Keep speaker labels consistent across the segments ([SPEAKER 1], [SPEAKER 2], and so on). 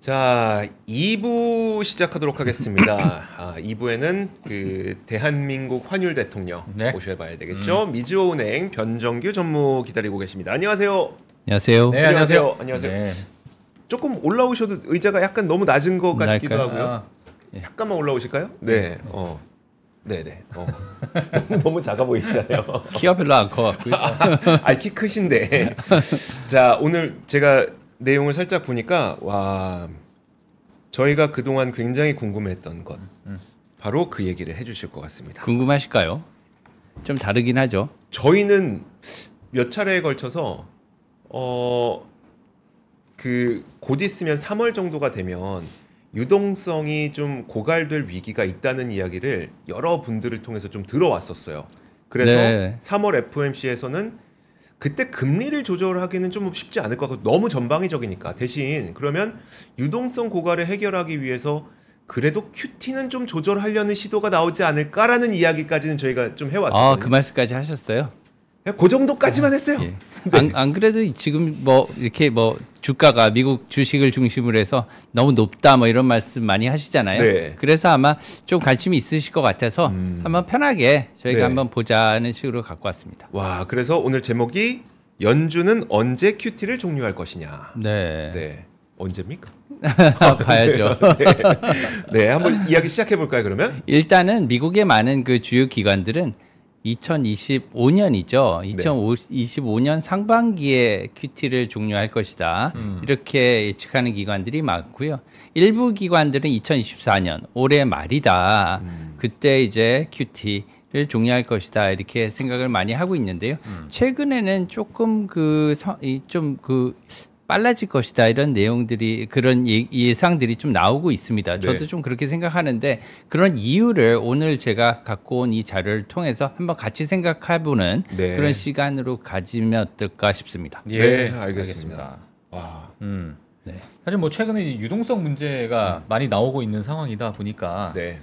[SPEAKER 1] 자, 2부 시작하도록 하겠습니다. 아, 2부에는 그 대한민국 환율 대통령
[SPEAKER 2] 네.
[SPEAKER 1] 모셔봐야 되겠죠. 미주호은행 변정규 전무 기다리고 계십니다. 안녕하세요.
[SPEAKER 3] 안녕하세요.
[SPEAKER 2] 네,
[SPEAKER 1] 안녕하세요.
[SPEAKER 2] 안녕하세요.
[SPEAKER 1] 안녕하세요.
[SPEAKER 2] 네.
[SPEAKER 1] 조금 올라오셔도 의자가 약간 너무 낮은 것 같기도
[SPEAKER 3] 낮을까요?
[SPEAKER 1] 하고요.
[SPEAKER 2] 아,
[SPEAKER 1] 약간만 올라오실까요? 네. 어. 네, 네. 어. 너무, 너무 작아 보이시잖아요.
[SPEAKER 3] 키가 별로 안 커갖고요.
[SPEAKER 1] 아, 키 크신데. 자, 오늘 제가 내용을 살짝 보니까 와 저희가 그동안 굉장히 궁금했던 것 바로 그 얘기를 해주실 것 같습니다.
[SPEAKER 3] 궁금하실까요? 좀 다르긴 하죠.
[SPEAKER 1] 저희는 몇 차례에 걸쳐서 어 그 곧 있으면 3월 정도가 되면 유동성이 좀 고갈될 위기가 있다는 이야기를 여러 분들을 통해서 좀 들어왔었어요. 그래서
[SPEAKER 3] 네.
[SPEAKER 1] 3월 FOMC에서는 그때 금리를 조절하기는 좀 쉽지 않을 것 같고 너무 전방위적이니까 대신 그러면 유동성 고갈을 해결하기 위해서 그래도 QT는 좀 조절하려는 시도가 나오지 않을까라는 이야기까지는 저희가 좀 해왔어요.
[SPEAKER 3] 아, 그 말씀까지 하셨어요?
[SPEAKER 1] 그 정도까지만 했어요.
[SPEAKER 3] 예. 안, 안 그래도 지금 뭐 이렇게 뭐 주가가 미국 주식을 중심으로 해서 너무 높다 뭐 이런 말씀 많이 하시잖아요.
[SPEAKER 1] 네.
[SPEAKER 3] 그래서 아마 좀 관심이 있으실 것 같아서 한번 편하게 저희가
[SPEAKER 1] 네.
[SPEAKER 3] 한번 보자는 식으로 갖고 왔습니다.
[SPEAKER 1] 와, 그래서 오늘 제목이 연준은 언제 QT를 종료할 것이냐.
[SPEAKER 3] 네.
[SPEAKER 1] 네. 언제입니까?
[SPEAKER 3] 봐야죠.
[SPEAKER 1] 네, 한번 이야기 시작해 볼까요, 그러면?
[SPEAKER 3] 일단은 미국의 많은 그 주요 기관들은 2025년이죠. 2025년 상반기에 QT를 종료할 것이다. 이렇게 예측하는 기관들이 많고요. 일부 기관들은 2024년 올해 말이다. 그때 이제 QT를 종료할 것이다. 이렇게 생각을 많이 하고 있는데요. 최근에는 조금 그 좀그 빨라질 것이다 이런 내용들이 그런 예, 예상들이 좀 나오고 있습니다. 저도
[SPEAKER 1] 네.
[SPEAKER 3] 좀 그렇게 생각하는데 그런 이유를 오늘 제가 갖고 온 이 자료를 통해서 한번 같이 생각해보는
[SPEAKER 1] 네.
[SPEAKER 3] 그런 시간으로 가지면 어떨까 싶습니다.
[SPEAKER 1] 네, 알겠습니다. 와.
[SPEAKER 2] 음.
[SPEAKER 3] 네.
[SPEAKER 2] 사실 뭐 최근에 이 유동성 문제가 많이 나오고 있는 상황이다 보니까
[SPEAKER 1] 네.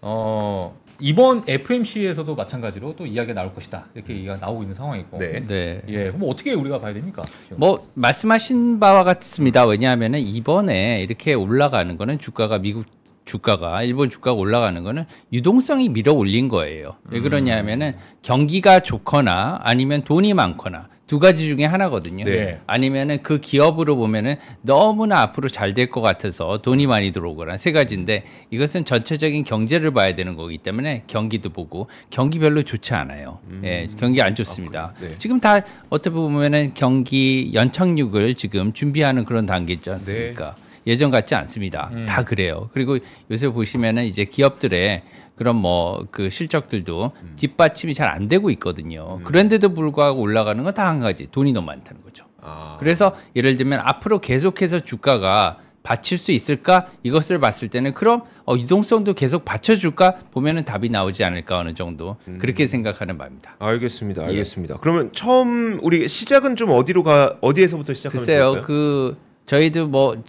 [SPEAKER 2] 어, 이번 FMC에서도 마찬가지로 또 이야기가 나올 것이다 이렇게 얘기가 나오고 있는 상황이고.
[SPEAKER 1] 네.
[SPEAKER 3] 네.
[SPEAKER 2] 예, 그럼 어떻게 우리가 봐야 됩니까? 지금?
[SPEAKER 3] 뭐 말씀하신 바와 같습니다. 왜냐하면은 이번에 이렇게 올라가는 거는 주가가 미국 주가가 일본 주가가 올라가는 거는 유동성이 밀어 올린 거예요. 왜 그러냐면은 경기가 좋거나 아니면 돈이 많거나 두 가지 중에 하나거든요.
[SPEAKER 2] 네.
[SPEAKER 3] 아니면은 그 기업으로 보면은 너무나 앞으로 잘 될 것 같아서 돈이 많이 들어오거나 세 가지인데 이것은 전체적인 경제를 봐야 되는 거기 때문에 경기도 보고 경기 별로 좋지 않아요. 예, 경기 안 좋습니다.
[SPEAKER 1] 네.
[SPEAKER 3] 지금 다 어떻게 보면은 경기 연착륙을 지금 준비하는 그런 단계지 않습니까? 예전 같지 않습니다. 다 그래요. 그리고 요새 보시면은 이제 기업들의 그런 뭐 그 실적들도 뒷받침이 잘 안 되고 있거든요. 그런데도 불구하고 올라가는 건 다 한 가지 돈이 너무 많다는 거죠.
[SPEAKER 1] 아.
[SPEAKER 3] 그래서 예를 들면 앞으로 계속해서 주가가 받칠 수 있을까 이것을 봤을 때는 그럼 어, 유동성도 계속 받쳐줄까 보면은 답이 나오지 않을까 어느 정도 그렇게 생각하는 바입니다.
[SPEAKER 1] 알겠습니다.
[SPEAKER 3] 예.
[SPEAKER 1] 알겠습니다. 그러면 처음 우리 시작은 좀 어디로 가 어디에서부터 시작하면
[SPEAKER 3] 글쎄요,
[SPEAKER 1] 좋을까요?
[SPEAKER 3] 그 저희도 뭐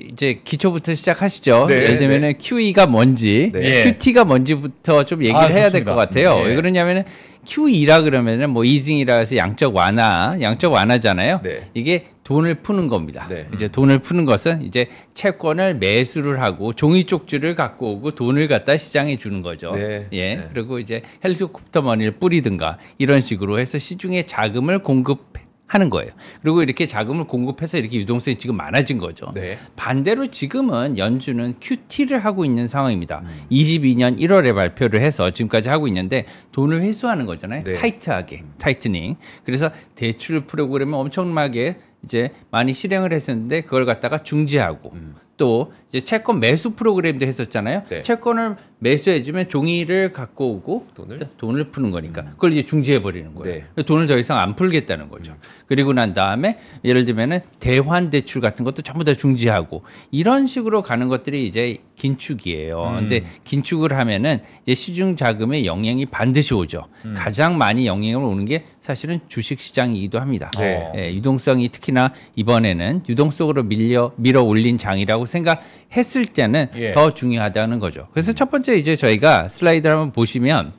[SPEAKER 3] 이제 기초부터 시작하시죠.
[SPEAKER 1] 네,
[SPEAKER 3] 예를 들면 은 QE가 뭔지,
[SPEAKER 1] 네.
[SPEAKER 3] QT가 뭔지부터 좀 얘기를
[SPEAKER 2] 아,
[SPEAKER 3] 해야 될. 것 같아요.
[SPEAKER 2] 네.
[SPEAKER 3] 왜 그러냐면은 QE라 그러면은 뭐 이징이라 해서 양적 완화, 양적 완화잖아요.
[SPEAKER 1] 네.
[SPEAKER 3] 이게 돈을 푸는 겁니다.
[SPEAKER 1] 네.
[SPEAKER 3] 이제 돈을 푸는 것은 이제 채권을 매수를 하고 종이 쪽지를 갖고 오고 돈을 갖다 시장에 주는 거죠.
[SPEAKER 1] 네.
[SPEAKER 3] 예.
[SPEAKER 1] 네.
[SPEAKER 3] 그리고 이제 헬리콥터 머니를 뿌리든가 이런 식으로 해서 시중에 자금을 공급 하는 거예요. 그리고 이렇게 자금을 공급해서 이렇게 유동성이 지금 많아진 거죠.
[SPEAKER 1] 네.
[SPEAKER 3] 반대로 지금은 연준은 QT를 하고 있는 상황입니다. 22년 1월에 발표를 해서 지금까지 하고 있는데 돈을 회수하는 거잖아요.
[SPEAKER 1] 네.
[SPEAKER 3] 타이트하게, tightening. 그래서 대출 프로그램을 엄청나게 이제 많이 실행을 했었는데 그걸 갖다가 중지하고 또 이제 채권 매수 프로그램도 했었잖아요.
[SPEAKER 1] 네.
[SPEAKER 3] 채권을 매수해주면 종이를 갖고 오고
[SPEAKER 1] 돈을?
[SPEAKER 3] 돈을 푸는 거니까 그걸 이제 중지해 버리는 거예요.
[SPEAKER 1] 네.
[SPEAKER 3] 돈을 더 이상 안 풀겠다는 거죠. 그리고 난 다음에 예를 들면은 대환 대출 같은 것도 전부 다 중지하고 이런 식으로 가는 것들이 이제 긴축이에요. 근데 긴축을 하면은 이제 시중 자금의 영향이 반드시 오죠. 가장 많이 영향을 오는 게 사실은 주식 시장이기도 합니다.
[SPEAKER 1] 네.
[SPEAKER 3] 예, 유동성이 특히나 이번에는 유동성으로 밀려 밀어 올린 장이라고 생각 했을 때는
[SPEAKER 2] 예.
[SPEAKER 3] 더 중요하다는 거죠. 그래서 첫 번째 이제 저희가 슬라이드를 한번 보시면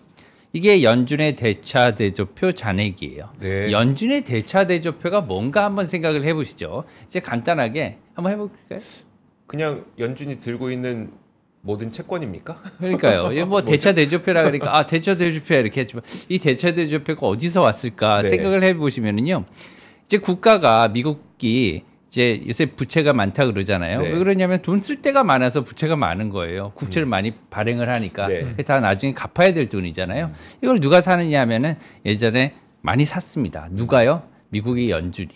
[SPEAKER 3] 이게 연준의 대차 대조표 잔액이에요.
[SPEAKER 1] 네.
[SPEAKER 3] 연준의 대차 대조표가 뭔가 한번 생각을 해보시죠. 이제 간단하게 한번 해볼까요?
[SPEAKER 1] 그냥 연준이 들고 있는 모든 채권입니까?
[SPEAKER 3] 그러니까요. 이게 뭐 대차 대조표라 그러니까 아 대차 대조표 이렇게 했지만 이 대차 대조표가 어디서 왔을까
[SPEAKER 1] 네.
[SPEAKER 3] 생각을 해보시면은요. 이제 국가가 미국이 이제 요새 부채가 많다 그러잖아요.
[SPEAKER 1] 네.
[SPEAKER 3] 왜 그러냐면 돈 쓸 데가 많아서 부채가 많은 거예요. 국채를 많이 발행을 하니까
[SPEAKER 1] 네.
[SPEAKER 3] 그게 다 나중에 갚아야 될 돈이잖아요. 이걸 누가 사느냐 하면은 예전에 많이 샀습니다. 누가요? 미국의 연준이.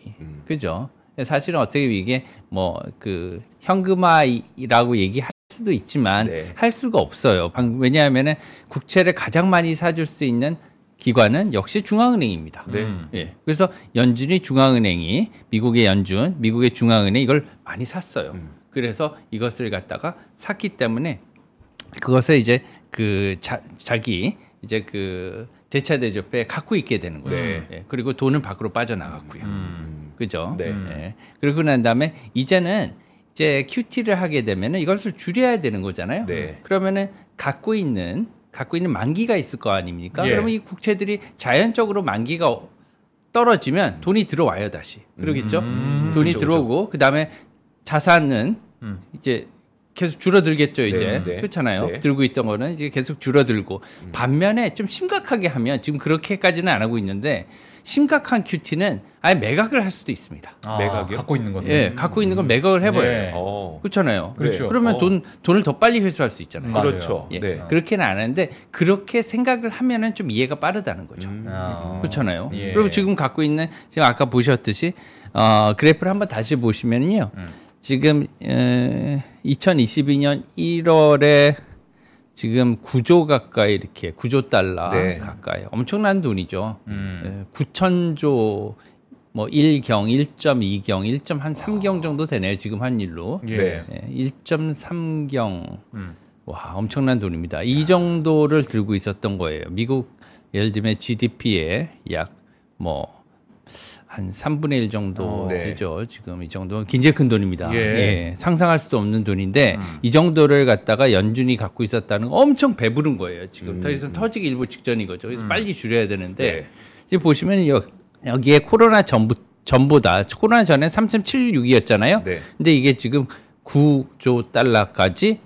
[SPEAKER 3] 그죠? 사실은 어떻게 이게 뭐 그 현금화라고 얘기할 수도 있지만
[SPEAKER 1] 네.
[SPEAKER 3] 할 수가 없어요. 방- 왜냐하면은 국채를 가장 많이 사줄 수 있는 기관은 역시 중앙은행입니다.
[SPEAKER 1] 네.
[SPEAKER 2] 음.
[SPEAKER 3] 예. 그래서 연준이 중앙은행이 미국의 연준, 미국의 중앙은행 이걸 많이 샀어요.
[SPEAKER 1] 음.
[SPEAKER 3] 그래서 이것을 갖다가 샀기 때문에 그것을 이제 그 자, 자기 이제 그 대차 대조표에 갖고 있게 되는 거죠.
[SPEAKER 1] 네.
[SPEAKER 3] 예. 그리고 돈은 밖으로 빠져나갔고요.
[SPEAKER 2] 음.
[SPEAKER 3] 그죠?
[SPEAKER 1] 네.
[SPEAKER 3] 예. 그러고 난 다음에 이제는 이제 QT를 하게 되면은 이것을 줄여야 되는 거잖아요.
[SPEAKER 1] 네.
[SPEAKER 3] 그러면은 갖고 있는 갖고 있는 만기가 있을 거 아닙니까?
[SPEAKER 2] 예.
[SPEAKER 3] 그러면 이 국채들이 자연적으로 만기가 어- 떨어지면 돈이 들어와요 다시. 그러겠죠?
[SPEAKER 2] 음.
[SPEAKER 3] 돈이
[SPEAKER 1] 그렇죠,
[SPEAKER 3] 들어오고 그 다음에 자산은
[SPEAKER 2] 음.
[SPEAKER 3] 이제 계속 줄어들겠죠 이제
[SPEAKER 1] 네, 네.
[SPEAKER 3] 그렇잖아요
[SPEAKER 1] 네.
[SPEAKER 3] 들고 있던 거는 이제 계속 줄어들고 반면에 좀 심각하게 하면 지금 그렇게까지는 안 하고 있는데 심각한 QT는 아예 매각을 할 수도 있습니다.
[SPEAKER 2] 아,
[SPEAKER 1] 매각이요?
[SPEAKER 2] 갖고 있는 것을.
[SPEAKER 3] 예, 갖고 있는 건 매각을 해버려요.
[SPEAKER 2] 네.
[SPEAKER 1] 어.
[SPEAKER 3] 그렇잖아요.
[SPEAKER 2] 그렇죠.
[SPEAKER 3] 그러면
[SPEAKER 1] 어.
[SPEAKER 3] 돈 돈을 더 빨리 회수할 수 있잖아요.
[SPEAKER 2] 맞아요.
[SPEAKER 1] 그렇죠.
[SPEAKER 3] 예,
[SPEAKER 1] 네.
[SPEAKER 3] 그렇게는 안 하는데 그렇게 생각을 하면은 좀 이해가 빠르다는 거죠.
[SPEAKER 1] 음.
[SPEAKER 2] 아.
[SPEAKER 3] 그렇잖아요.
[SPEAKER 2] 예.
[SPEAKER 3] 그리고 지금 갖고 있는 지금 아까 보셨듯이 어, 그래프를 한번 다시 보시면요.
[SPEAKER 2] 음.
[SPEAKER 3] 지금 에, 2022년 1월에 지금 9조 가까이 이렇게 9조 달러
[SPEAKER 1] 네.
[SPEAKER 3] 가까이 엄청난 돈이죠.
[SPEAKER 2] 음.
[SPEAKER 3] 9천조 뭐 1경, 1.2경, 1.3경 정도 되네요. 지금 환율로.
[SPEAKER 2] 예.
[SPEAKER 1] 네.
[SPEAKER 3] 예, 1.3경.
[SPEAKER 2] 음.
[SPEAKER 3] 와, 엄청난 돈입니다. 이 정도를 들고 있었던 거예요. 미국 예를 들면 GDP의 약 뭐 한 3분의 1 정도
[SPEAKER 2] 어,
[SPEAKER 1] 네.
[SPEAKER 3] 되죠. 지금 이 정도는 굉장히 큰 돈입니다.
[SPEAKER 2] 예.
[SPEAKER 3] 예, 상상할 수도 없는 돈인데 이 정도를 갖다가 연준이 갖고 있었다는 거 엄청 배부른 거예요. 지금 더 이상 터지기 일보 직전인 거죠. 그래서 빨리 줄여야 되는데
[SPEAKER 1] 네.
[SPEAKER 3] 지금 보시면 여, 여기에 코로나 전부 전보다 코로나 전에 3.76이었잖아요.
[SPEAKER 1] 네.
[SPEAKER 3] 근데 이게 지금 9조 달러까지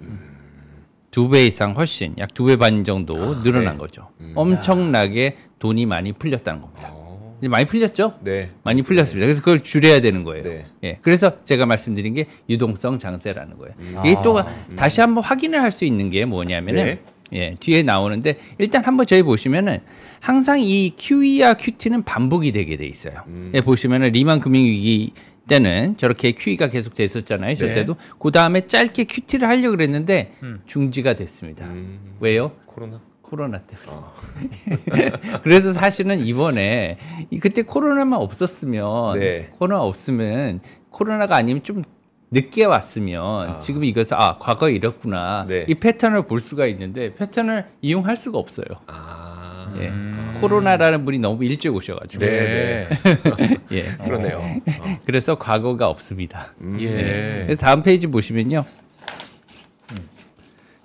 [SPEAKER 3] 두배 이상 훨씬 약 두 배 반 정도 늘어난
[SPEAKER 1] 네.
[SPEAKER 3] 거죠. 엄청나게 돈이 많이 풀렸다는 겁니다.
[SPEAKER 1] 어.
[SPEAKER 3] 이제 많이 풀렸죠?
[SPEAKER 1] 네.
[SPEAKER 3] 많이 풀렸습니다. 그래서 그걸 줄여야 되는 거예요.
[SPEAKER 1] 네.
[SPEAKER 3] 예. 그래서 제가 말씀드린 게 유동성 장세라는 거예요. 이게
[SPEAKER 2] 아.
[SPEAKER 3] 또 다시 한번 확인을 할 수 있는 게 뭐냐면은
[SPEAKER 1] 네.
[SPEAKER 3] 예, 뒤에 나오는데 일단 한번 저희 보시면은 항상 이 QE와 QT는 반복이 되게 돼 있어요.
[SPEAKER 1] 음.
[SPEAKER 3] 예, 보시면은 리만 금융 위기 때는 저렇게 QE가 계속 됐었잖아요. 저
[SPEAKER 2] 네.
[SPEAKER 3] 때도 그 다음에 짧게 QT를 하려고 그랬는데
[SPEAKER 2] 음.
[SPEAKER 3] 중지가 됐습니다.
[SPEAKER 1] 음.
[SPEAKER 3] 왜요?
[SPEAKER 1] 코로나.
[SPEAKER 3] 코로나 때문에.
[SPEAKER 1] 아.
[SPEAKER 3] 그래서 사실은 이번에 이- 그때 코로나만 없었으면
[SPEAKER 1] 네.
[SPEAKER 3] 코로나 없으면 코로나가 아니면 좀 늦게 왔으면
[SPEAKER 1] 아.
[SPEAKER 3] 지금 이것을 아 과거에 이렇구나
[SPEAKER 1] 네.
[SPEAKER 3] 이 패턴을 볼 수가 있는데 패턴을 이용할 수가 없어요.
[SPEAKER 1] 아.
[SPEAKER 3] 예.
[SPEAKER 2] 음.
[SPEAKER 3] 코로나라는 분이 너무 일찍 오셔가지고
[SPEAKER 1] 네.
[SPEAKER 3] 예.
[SPEAKER 1] 그러네요. 어.
[SPEAKER 3] 그래서 과거가 없습니다.
[SPEAKER 1] 음.
[SPEAKER 2] 예.
[SPEAKER 3] 그래서 다음 페이지 보시면요.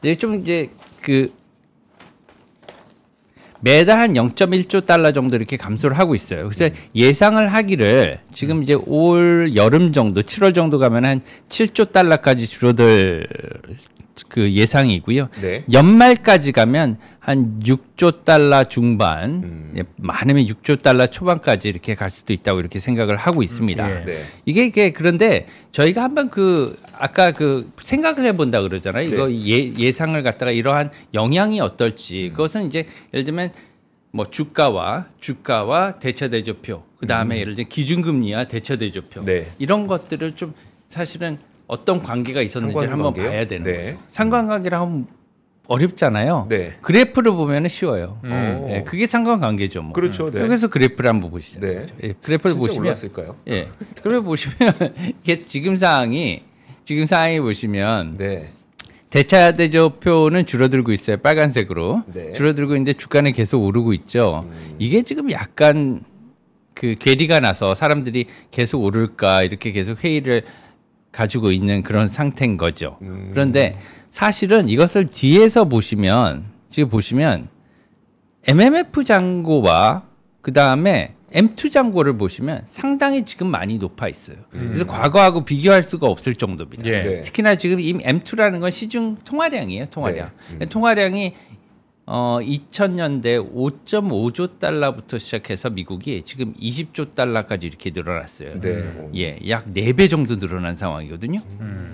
[SPEAKER 3] 이제 좀 이제 그 매달 한 0.1조 달러 정도 이렇게 감소를 하고 있어요. 그래서 예상을 하기를 지금 이제 올 여름 정도, 7월 정도 가면 한 7조 달러까지 줄어들 그 예상이고요.
[SPEAKER 1] 네.
[SPEAKER 3] 연말까지 가면 한 6조 달러 중반,
[SPEAKER 1] 음.
[SPEAKER 3] 예, 많으면 6조 달러 초반까지 이렇게 갈 수도 있다고 이렇게 생각을 하고 있습니다.
[SPEAKER 2] 예.
[SPEAKER 1] 네.
[SPEAKER 3] 이게 이게 그런데 저희가 한번 그 아까 그 생각을 해본다 그러잖아요. 이거
[SPEAKER 1] 네.
[SPEAKER 3] 예, 예상을 갖다가 이러한 영향이 어떨지
[SPEAKER 1] 음.
[SPEAKER 3] 그것은 이제 예를 들면 뭐 주가와 주가와 대차 대조표 그 다음에 예를 들면 기준금리와 대차 대조표
[SPEAKER 1] 음. 네.
[SPEAKER 3] 이런 것들을 좀 사실은 어떤 관계가 있었는지 를 한번
[SPEAKER 1] 상관관계요?
[SPEAKER 3] 봐야 되는
[SPEAKER 1] 네.
[SPEAKER 3] 거예요. 상관관계를 하면 어렵잖아요.
[SPEAKER 1] 네.
[SPEAKER 3] 그래프를 보면은 쉬워요.
[SPEAKER 1] 음.
[SPEAKER 3] 예, 그게 상관관계죠. 뭐.
[SPEAKER 1] 그렇죠. 네.
[SPEAKER 3] 여기서 그래프를 한번 보시죠.
[SPEAKER 1] 네.
[SPEAKER 3] 예, 그래프를 보시면
[SPEAKER 1] 올랐을까요?
[SPEAKER 3] 예. 그래 보시면 이게 지금 상황이 지금 상황이 보시면
[SPEAKER 1] 네.
[SPEAKER 3] 대차 대조표는 줄어들고 있어요. 빨간색으로.
[SPEAKER 1] 네.
[SPEAKER 3] 줄어들고 있는데 주가는 계속 오르고 있죠.
[SPEAKER 1] 음.
[SPEAKER 3] 이게 지금 약간 그 괴리가 나서 사람들이 계속 오를까 이렇게 계속 회의를 가지고 있는 그런 상태인 거죠.
[SPEAKER 1] 음.
[SPEAKER 3] 그런데 사실은 이것을 뒤에서 보시면 지금 보시면 MMF 잔고와 그 다음에 M2 잔고를 보시면 상당히 지금 많이 높아 있어요. 그래서 과거하고 비교할 수가 없을 정도입니다.
[SPEAKER 2] 예.
[SPEAKER 1] 네.
[SPEAKER 3] 특히나 지금 이 M2라는 건 시중 통화량이에요. 통화량.
[SPEAKER 1] 네.
[SPEAKER 3] 통화량이 어 2000년대 5.5조 달러부터 시작해서 미국이 지금 20조 달러까지 이렇게 늘어났어요.
[SPEAKER 1] 네.
[SPEAKER 3] 예, 약 4배 정도 늘어난 상황이거든요.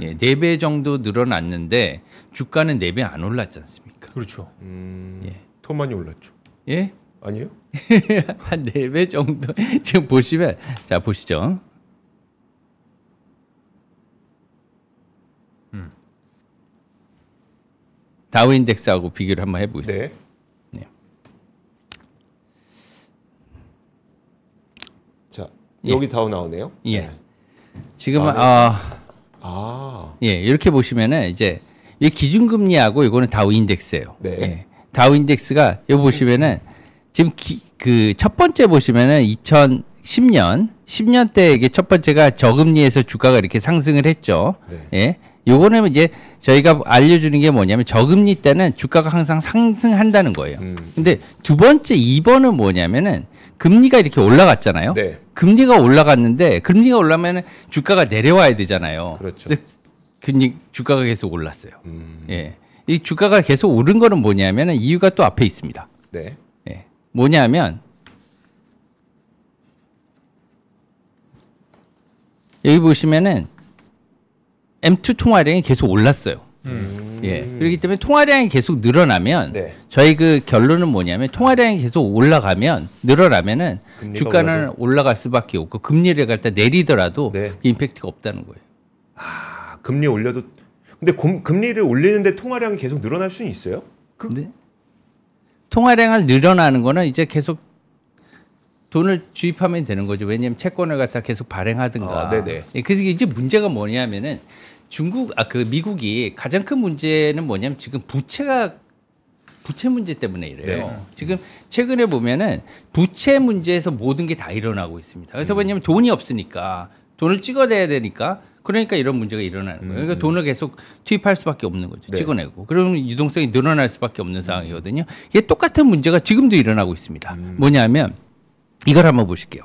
[SPEAKER 3] 예, 4배 정도 늘어났는데 주가는 4배 안 올랐지 않습니까?
[SPEAKER 2] 그렇죠.
[SPEAKER 1] 음,
[SPEAKER 3] 예.
[SPEAKER 1] 더 많이 올랐죠.
[SPEAKER 3] 예?
[SPEAKER 1] 아니에요?
[SPEAKER 3] 한 4배 정도 지금 보시면 자 보시죠. 다우 인덱스하고 비교를 한번 해보겠습니다.
[SPEAKER 1] 네.
[SPEAKER 3] 네.
[SPEAKER 1] 자,
[SPEAKER 3] 예.
[SPEAKER 1] 여기 다우 나오네요.
[SPEAKER 3] 예.
[SPEAKER 1] 네.
[SPEAKER 3] 지금은
[SPEAKER 1] 아,
[SPEAKER 3] 아,
[SPEAKER 1] 아,
[SPEAKER 3] 예 이렇게 보시면은 이제 이 기준금리하고 이거는 다우 인덱스예요.
[SPEAKER 1] 네.
[SPEAKER 3] 예. 다우 인덱스가 여기 보시면은 지금 그 첫 번째 보시면은 2010년 10년 때 이게 첫 번째가 저금리에서 주가가 이렇게 상승을 했죠.
[SPEAKER 1] 네.
[SPEAKER 3] 예. 요거는 이제 저희가 알려주는 게 뭐냐면 저금리 때는 주가가 항상 상승한다는 거예요.
[SPEAKER 1] 음.
[SPEAKER 3] 근데 두 번째 2번은 뭐냐면은 금리가 이렇게 올라갔잖아요.
[SPEAKER 1] 네.
[SPEAKER 3] 금리가 올라갔는데 금리가 올라면 주가가 내려와야 되잖아요.
[SPEAKER 1] 그렇죠.
[SPEAKER 3] 근데 금리 주가가 계속 올랐어요.
[SPEAKER 1] 음,
[SPEAKER 3] 예. 이 주가가 계속 오른 거는 뭐냐면은 이유가 또 앞에 있습니다.
[SPEAKER 1] 네.
[SPEAKER 3] 예. 뭐냐면 여기 보시면은 M2 통화량이 계속 올랐어요.
[SPEAKER 1] 음.
[SPEAKER 3] 예. 그렇기 때문에 통화량이 계속 늘어나면
[SPEAKER 1] 네.
[SPEAKER 3] 저희 그 결론은 뭐냐면 통화량이 계속 올라가면 늘어나면은 주가는? 올라갈 수밖에 없고 금리를 갖다 내리더라도
[SPEAKER 1] 네.
[SPEAKER 3] 그 임팩트가 없다는 거예요.
[SPEAKER 1] 아, 금리 올려도 근데 금, 금리를 올리는데 통화량이 계속 늘어날 수는 있어요? 그,
[SPEAKER 3] 근데 통화량을 늘어나는 거는 이제 계속 돈을 주입하면 되는 거죠. 왜냐하면 채권을 갖다 계속 발행하든가.
[SPEAKER 1] 아, 네네.
[SPEAKER 3] 예, 그래서 이제 문제가 뭐냐면은 중국 아 그 미국이 가장 큰 문제는 뭐냐면 지금 부채가 부채 문제 때문에 이래요.
[SPEAKER 1] 네.
[SPEAKER 3] 지금 최근에 보면은 부채 문제에서 모든 게 다 일어나고 있습니다. 그래서 뭐냐면 돈이 없으니까 돈을 찍어내야 되니까 그러니까 이런 문제가 일어나는 거예요. 그러니까 돈을 계속 투입할 수밖에 없는 거죠.
[SPEAKER 1] 네.
[SPEAKER 3] 찍어내고. 그러면 유동성이 늘어날 수밖에 없는 상황이거든요. 이게 똑같은 문제가 지금도 일어나고 있습니다. 뭐냐면 이걸 한번 보실게요.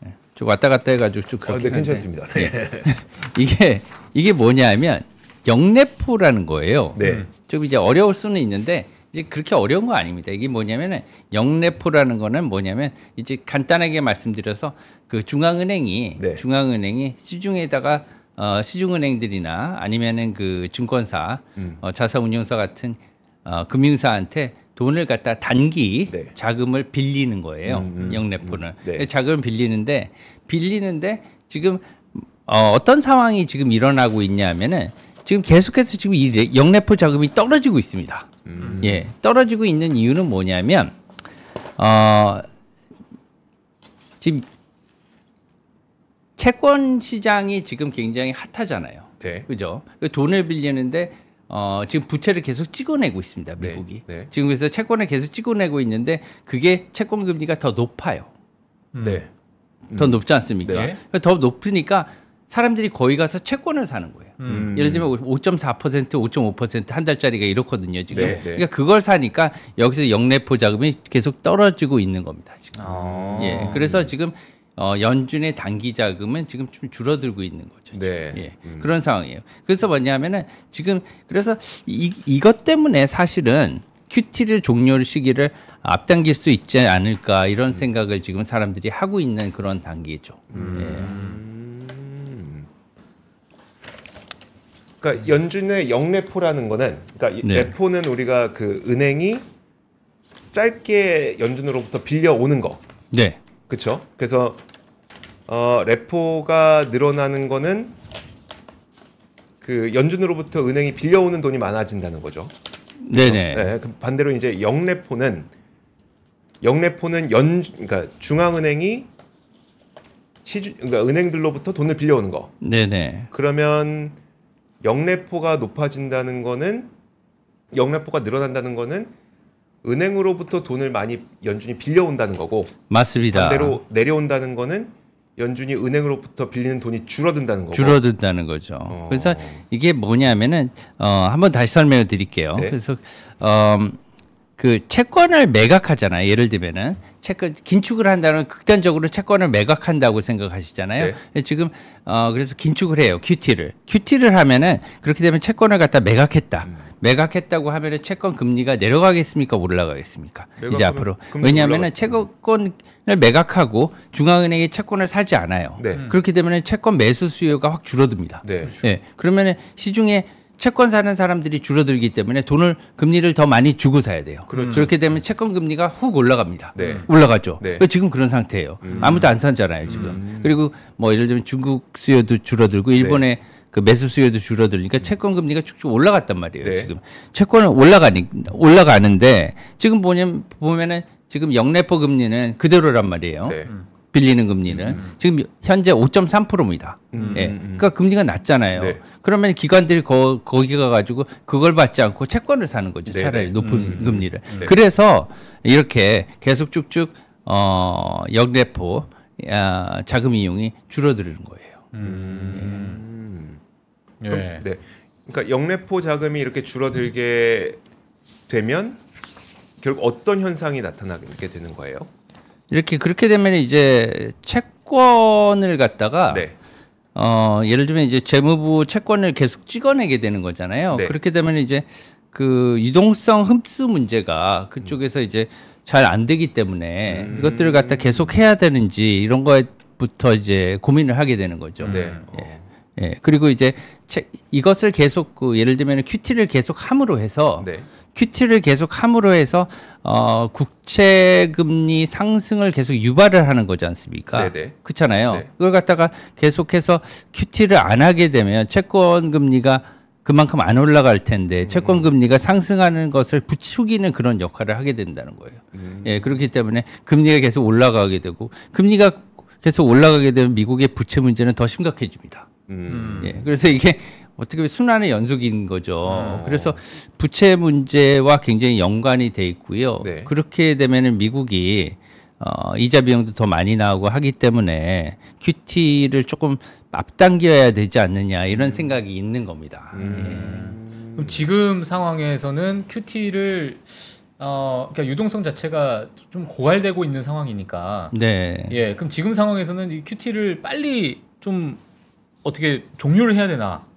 [SPEAKER 3] 네, 좀 왔다 갔다 해가지고 좀
[SPEAKER 1] 아, 네. 괜찮습니다. 네.
[SPEAKER 3] 이게 이게 뭐냐면 영래포라는 거예요.
[SPEAKER 1] 네.
[SPEAKER 3] 좀 이제 어려울 수는 있는데 이제 그렇게 어려운 거 아닙니다. 이게 뭐냐면은 영래포라는 거는 뭐냐면 이제 간단하게 말씀드려서 그 중앙은행이
[SPEAKER 1] 네.
[SPEAKER 3] 중앙은행이 시중에다가 어, 시중은행들이나 아니면은 그 증권사,
[SPEAKER 1] 음.
[SPEAKER 3] 어, 자사운용사 같은 어, 금융사한테 돈을 갖다 단기
[SPEAKER 1] 네.
[SPEAKER 3] 자금을 빌리는 거예요.
[SPEAKER 1] 음, 음,
[SPEAKER 3] 영래포는
[SPEAKER 1] 음, 네.
[SPEAKER 3] 자금을 빌리는데 빌리는데 지금 어, 어떤 상황이 지금 일어나고 있냐면은 지금 계속해서 지금 이 레- 영래포 자금이 떨어지고 있습니다.
[SPEAKER 1] 음.
[SPEAKER 3] 예, 떨어지고 있는 이유는 뭐냐면 어, 지금 채권 시장이 지금 굉장히 핫하잖아요.
[SPEAKER 1] 네.
[SPEAKER 3] 그죠? 그 돈을 빌리는데 어, 지금 부채를 계속 찍어내고 있습니다.
[SPEAKER 1] 네,
[SPEAKER 3] 미국이.
[SPEAKER 1] 네.
[SPEAKER 3] 지금 그래서 채권을 계속 찍어내고 있는데 그게 채권 금리가 더 높아요.
[SPEAKER 1] 네.
[SPEAKER 3] 더 높지 않습니까?
[SPEAKER 2] 네.
[SPEAKER 3] 더 높으니까 사람들이 거기 가서 채권을 사는 거예요.
[SPEAKER 1] 음.
[SPEAKER 3] 예를 들면 5.4%, 5.5%한 달짜리가 이렇거든요, 지금.
[SPEAKER 1] 네, 네.
[SPEAKER 3] 그러니까 그걸 사니까 여기서 영래포 자금이 계속 떨어지고 있는 겁니다, 지금.
[SPEAKER 2] 아.
[SPEAKER 3] 예. 그래서 지금 어, 연준의 단기 자금은 지금 좀 줄어들고 있는 거죠.
[SPEAKER 1] 네.
[SPEAKER 3] 예.
[SPEAKER 1] 음.
[SPEAKER 3] 그런 상황이에요. 그래서 뭐냐면은 지금 그래서 이, 이것 때문에 사실은 QT를 종료 시기를 앞당길 수 있지 않을까 이런 생각을 지금 사람들이 하고 있는 그런 단계죠.
[SPEAKER 1] 음. 그러니까 연준의 영래포라는 거는 그러니까 이
[SPEAKER 3] 네.
[SPEAKER 1] 레포는 우리가 그 은행이 짧게 연준으로부터 빌려 오는 거.
[SPEAKER 3] 네.
[SPEAKER 1] 그렇죠? 그래서 어, 레포가 늘어나는 거는 그 연준으로부터 은행이 빌려오는 돈이 많아진다는 거죠.
[SPEAKER 3] 네네.
[SPEAKER 1] 네, 그 반대로 이제 영래포는 영래포는 연 그러니까 중앙은행이 시주 그러니까 은행들로부터 돈을 빌려오는 거.
[SPEAKER 3] 네네.
[SPEAKER 1] 그러면 영래포가 높아진다는 거는 영래포가 늘어난다는 거는 은행으로부터 돈을 많이 연준이 빌려온다는 거고
[SPEAKER 3] 맞습니다.
[SPEAKER 1] 반대로 내려온다는 거는 연준이 은행으로부터 빌리는 돈이 줄어든다는 거고.
[SPEAKER 3] 줄어든다는 거죠.
[SPEAKER 1] 어.
[SPEAKER 3] 그래서 이게 뭐냐면은 어 한번 다시 설명을 드릴게요.
[SPEAKER 1] 네.
[SPEAKER 3] 그래서 어 그 채권을 매각하잖아요. 예를 들면은 채권 긴축을 한다는 극단적으로 채권을 매각한다고 생각하시잖아요.
[SPEAKER 1] 네.
[SPEAKER 3] 지금 어 그래서 긴축을 해요. QT를. QT를 하면은 그렇게 되면 채권을 갖다 매각했다.
[SPEAKER 1] 음.
[SPEAKER 3] 매각했다고 하면은 채권 금리가 내려가겠습니까? 올라가겠습니까? 이제 앞으로 왜냐하면은. 채권을 매각하고 중앙은행이 채권을 사지 않아요.
[SPEAKER 1] 네.
[SPEAKER 3] 그렇게 되면 채권 매수 수요가 확 줄어듭니다.
[SPEAKER 1] 네.
[SPEAKER 3] 예. 그러면은 시중에 채권 사는 사람들이 줄어들기 때문에 돈을 금리를 더 많이 주고 사야 돼요.
[SPEAKER 1] 그렇죠.
[SPEAKER 3] 렇게 되면 채권 금리가 훅 올라갑니다.
[SPEAKER 1] 네.
[SPEAKER 3] 올라가죠.
[SPEAKER 1] 네.
[SPEAKER 3] 지금 그런 상태예요. 아무도 안 사잖아요, 지금.
[SPEAKER 1] 음.
[SPEAKER 3] 그리고 뭐 예를 들면 중국 수요도 줄어들고 일본의 그 매수 수요도 줄어들니까 채권 금리가 쭉쭉 올라갔단 말이에요.
[SPEAKER 1] 네.
[SPEAKER 3] 지금 채권은 올라가니 올라가는데 지금 보면 보면은 지금 영래포 금리는 그대로란 말이에요.
[SPEAKER 1] 네.
[SPEAKER 3] 빌리는 금리는 지금 현재 5.3%입니다.
[SPEAKER 1] 음,
[SPEAKER 3] 예.
[SPEAKER 1] 음, 음.
[SPEAKER 3] 그러니까 금리가 낮잖아요.
[SPEAKER 1] 네.
[SPEAKER 3] 그러면 기관들이 거, 거기 가가지고 그걸 받지 않고 채권을 사는 거죠.
[SPEAKER 1] 네,
[SPEAKER 3] 차라리
[SPEAKER 1] 네.
[SPEAKER 3] 높은
[SPEAKER 1] 음,
[SPEAKER 3] 금리를.
[SPEAKER 1] 네.
[SPEAKER 3] 그래서 이렇게 계속 쭉쭉 어, 역래포 아, 자금 이용이 줄어드는 거예요.
[SPEAKER 1] 음.
[SPEAKER 2] 예.
[SPEAKER 1] 그럼, 네. 그러니까 영래포 자금이 이렇게 줄어들게 되면 결국 어떤 현상이 나타나게 되는 거예요?
[SPEAKER 3] 이렇게 그렇게 되면 이제 채권을 갖다가
[SPEAKER 1] 네.
[SPEAKER 3] 어, 예를 들면 이제 재무부 채권을 계속 찍어내게 되는 거잖아요.
[SPEAKER 1] 네.
[SPEAKER 3] 그렇게 되면 이제 그 유동성 흡수 문제가 그쪽에서 이제 잘 안 되기 때문에
[SPEAKER 1] 음.
[SPEAKER 3] 이것들을 갖다 계속 해야 되는지 이런 거부터 이제 고민을 하게 되는 거죠.
[SPEAKER 1] 네.
[SPEAKER 3] 예.
[SPEAKER 1] 어.
[SPEAKER 3] 예. 그리고 이제 채, 이것을 계속 그 예를 들면 QT를 계속 함으로 해서
[SPEAKER 1] 네.
[SPEAKER 3] QT를 계속 함으로 해서 어, 국채 금리 상승을 계속 유발을 하는 거지 않습니까?
[SPEAKER 1] 네네.
[SPEAKER 3] 그렇잖아요.
[SPEAKER 1] 네.
[SPEAKER 3] 그걸 갖다가 계속해서 QT를 안 하게 되면 채권 금리가 그만큼 안 올라갈 텐데
[SPEAKER 1] 음.
[SPEAKER 3] 채권 금리가 상승하는 것을 부추기는 그런 역할을 하게 된다는 거예요.
[SPEAKER 1] 음.
[SPEAKER 3] 예, 그렇기 때문에 금리가 계속 올라가게 되고 금리가 계속 올라가게 되면 미국의 부채 문제는 더 심각해집니다.
[SPEAKER 1] 음.
[SPEAKER 3] 예, 그래서 이게 어떻게 보면 순환의 연속인 거죠.
[SPEAKER 1] 어.
[SPEAKER 3] 그래서 부채 문제와 굉장히 연관이 돼 있고요.
[SPEAKER 1] 네.
[SPEAKER 3] 그렇게 되면은 미국이 어, 이자 비용도 더 많이 나오고 하기 때문에 QT를 조금 앞당겨야 되지 않느냐 이런 생각이 있는 겁니다.
[SPEAKER 1] 음.
[SPEAKER 2] 그럼 지금 상황에서는 QT를 어, 그러니까 유동성 자체가 좀 고갈되고 있는 상황이니까
[SPEAKER 3] 네.
[SPEAKER 2] 예, 그럼 지금 상황에서는 이 QT를 빨리 좀 어떻게 종료를 해야 되나?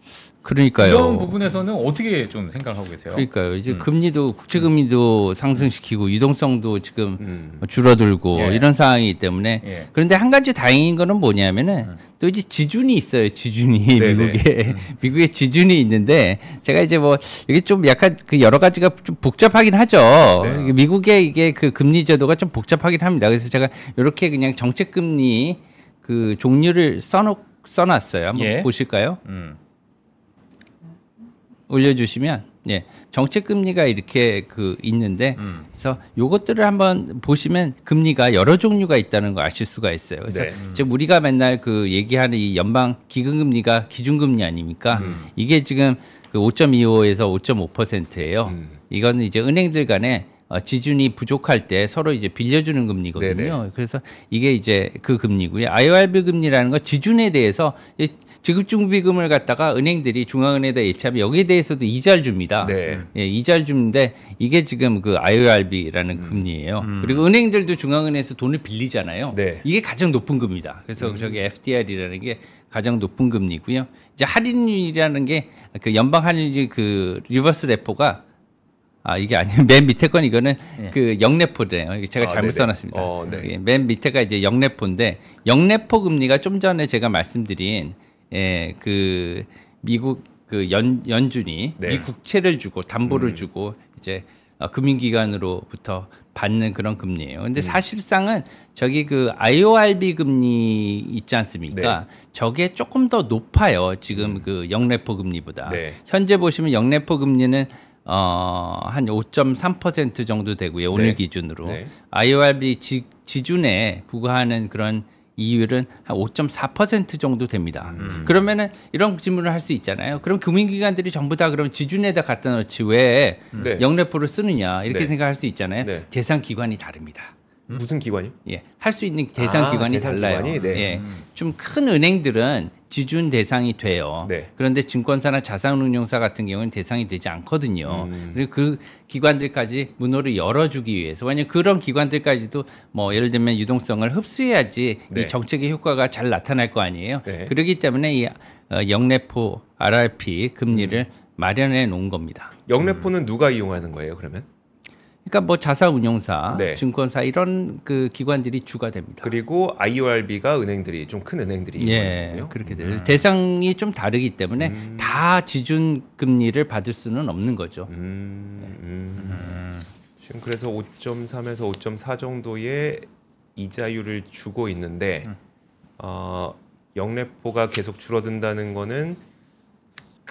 [SPEAKER 3] 그러니까요.
[SPEAKER 2] 이런 부분에서는 어떻게 좀 생각을 하고 계세요?
[SPEAKER 3] 그러니까요. 이제 금리도 국채 금리도 상승시키고 유동성도 지금
[SPEAKER 1] 음.
[SPEAKER 3] 줄어들고
[SPEAKER 2] 예.
[SPEAKER 3] 이런 상황이기 때문에
[SPEAKER 2] 예.
[SPEAKER 3] 그런데 한 가지 다행인 거는 뭐냐면은 또 이제 지준이 있어요. 지준이
[SPEAKER 1] 네네.
[SPEAKER 3] 미국에 미국에 지준이 있는데 제가 이제 뭐 이게 좀 약간 그 여러 가지가 좀 복잡하긴 하죠.
[SPEAKER 1] 네.
[SPEAKER 3] 미국의 이게 그 금리 제도가 좀 복잡하긴 합니다. 그래서 제가 이렇게 그냥 정책 금리 그 종류를 써놓 써놨어요. 한번
[SPEAKER 2] 예.
[SPEAKER 3] 보실까요?
[SPEAKER 2] 음.
[SPEAKER 3] 올려주시면 예 정책 금리가 이렇게 그 있는데
[SPEAKER 2] 음.
[SPEAKER 3] 그래서 요것들을 한번 보시면 금리가 여러 종류가 있다는 거 아실 수가 있어요. 그래서
[SPEAKER 1] 네.
[SPEAKER 3] 지금 우리가 맨날 그 얘기하는 이 연방 기금금리가 기준금리 아닙니까?
[SPEAKER 1] 음.
[SPEAKER 3] 이게 지금 그 5.25에서 5.5%예요.
[SPEAKER 1] 음.
[SPEAKER 3] 이거는 이제 은행들 간에 어, 지준이 부족할 때 서로 이제 빌려주는 금리거든요.
[SPEAKER 1] 네네.
[SPEAKER 3] 그래서 이게 이제 그 금리고요. IORB 금리라는 거 지준에 대해서 이 지급준비금을 갖다가 은행들이 중앙은행에다 예치하면 여기에 대해서도 이자를 줍니다.
[SPEAKER 1] 네.
[SPEAKER 3] 예, 이자를 주는데 이게 지금 그 IORB라는
[SPEAKER 1] 음.
[SPEAKER 3] 금리예요. 그리고 은행들도 중앙은행에서 돈을 빌리잖아요.
[SPEAKER 1] 네. 음.
[SPEAKER 3] 이게 가장 높은 금리다. 그래서 저기 FDR이라는 게 가장 높은 금리고요. 이제 할인율이라는 게 그 연방 할인율 그 reverse repo가 아 이게 아니에요. 맨 밑에 건 이거는 그 역repo예요. 이게 제가
[SPEAKER 1] 아,
[SPEAKER 3] 잘못
[SPEAKER 1] 네네.
[SPEAKER 3] 써놨습니다.
[SPEAKER 1] 어, 네.
[SPEAKER 3] 예, 맨 밑에가 이제 역repo인데 역repo 금리가 좀 전에 제가 말씀드린 예, 그 미국 그 연 연준이
[SPEAKER 1] 네.
[SPEAKER 3] 미 국채를 주고 담보를
[SPEAKER 1] 음.
[SPEAKER 3] 주고 이제 어, 금융기관으로부터 받는 그런 금리예요.
[SPEAKER 1] 음.
[SPEAKER 3] 근데 사실상은 저기 그 IORB 금리 있지 않습니까?
[SPEAKER 1] 네.
[SPEAKER 3] 저게 조금 더 높아요. 지금 그 영래포 금리보다.
[SPEAKER 1] 네.
[SPEAKER 3] 현재 보시면 영래포 금리는 어, 한 5.3% 정도 되고요. 오늘
[SPEAKER 1] 네.
[SPEAKER 3] 기준으로.
[SPEAKER 1] 네.
[SPEAKER 3] IORB 지, 지준에 부과하는 그런 이율은 한 5.4% 정도 됩니다.
[SPEAKER 1] 음.
[SPEAKER 3] 그러면은 이런 질문을 할 수 있잖아요. 그럼 금융기관들이 전부 다 그럼 지준에다 갖다 놓지 왜
[SPEAKER 1] 네.
[SPEAKER 3] 영래포를 쓰느냐 이렇게
[SPEAKER 1] 네.
[SPEAKER 3] 생각할 수 있잖아요.
[SPEAKER 1] 네.
[SPEAKER 3] 대상 기관이 다릅니다.
[SPEAKER 1] 무슨 기관이?
[SPEAKER 3] 예, 할 수 있는 대상
[SPEAKER 1] 아,
[SPEAKER 3] 기관이
[SPEAKER 1] 대상
[SPEAKER 3] 달라요.
[SPEAKER 1] 기관이? 네.
[SPEAKER 3] 예, 좀 큰 은행들은 지준 대상이 돼요.
[SPEAKER 1] 네.
[SPEAKER 3] 그런데 증권사나 자산운용사 같은 경우는 대상이 되지 않거든요.
[SPEAKER 1] 음.
[SPEAKER 3] 그리고 그 기관들까지 문호를 열어주기 위해서 왜냐하면 그런 기관들까지도 뭐 예를 들면 유동성을 흡수해야지
[SPEAKER 1] 네.
[SPEAKER 3] 이 정책의 효과가 잘 나타날 거 아니에요.
[SPEAKER 1] 네.
[SPEAKER 3] 그렇기 때문에 이 어, 영래포 RRP 금리를
[SPEAKER 1] 음.
[SPEAKER 3] 마련해 놓은 겁니다.
[SPEAKER 1] 영래포는 누가 이용하는 거예요? 그러면?
[SPEAKER 3] 그러니까 뭐 자산운용사,
[SPEAKER 1] 네.
[SPEAKER 3] 증권사 이런 그 기관들이 주가 됩니다.
[SPEAKER 1] 그리고 IORB가 은행들이 좀 큰 은행들이
[SPEAKER 3] 예,
[SPEAKER 1] 이용하는군요.
[SPEAKER 3] 그렇게 돼요. 대상이 좀 다르기 때문에
[SPEAKER 1] 음.
[SPEAKER 3] 다 지준 금리를 받을 수는 없는 거죠.
[SPEAKER 1] 음, 음. 지금 그래서 5.3에서 5.4 정도의 이자율을 주고 있는데 어, 영래포가 계속 줄어든다는 거는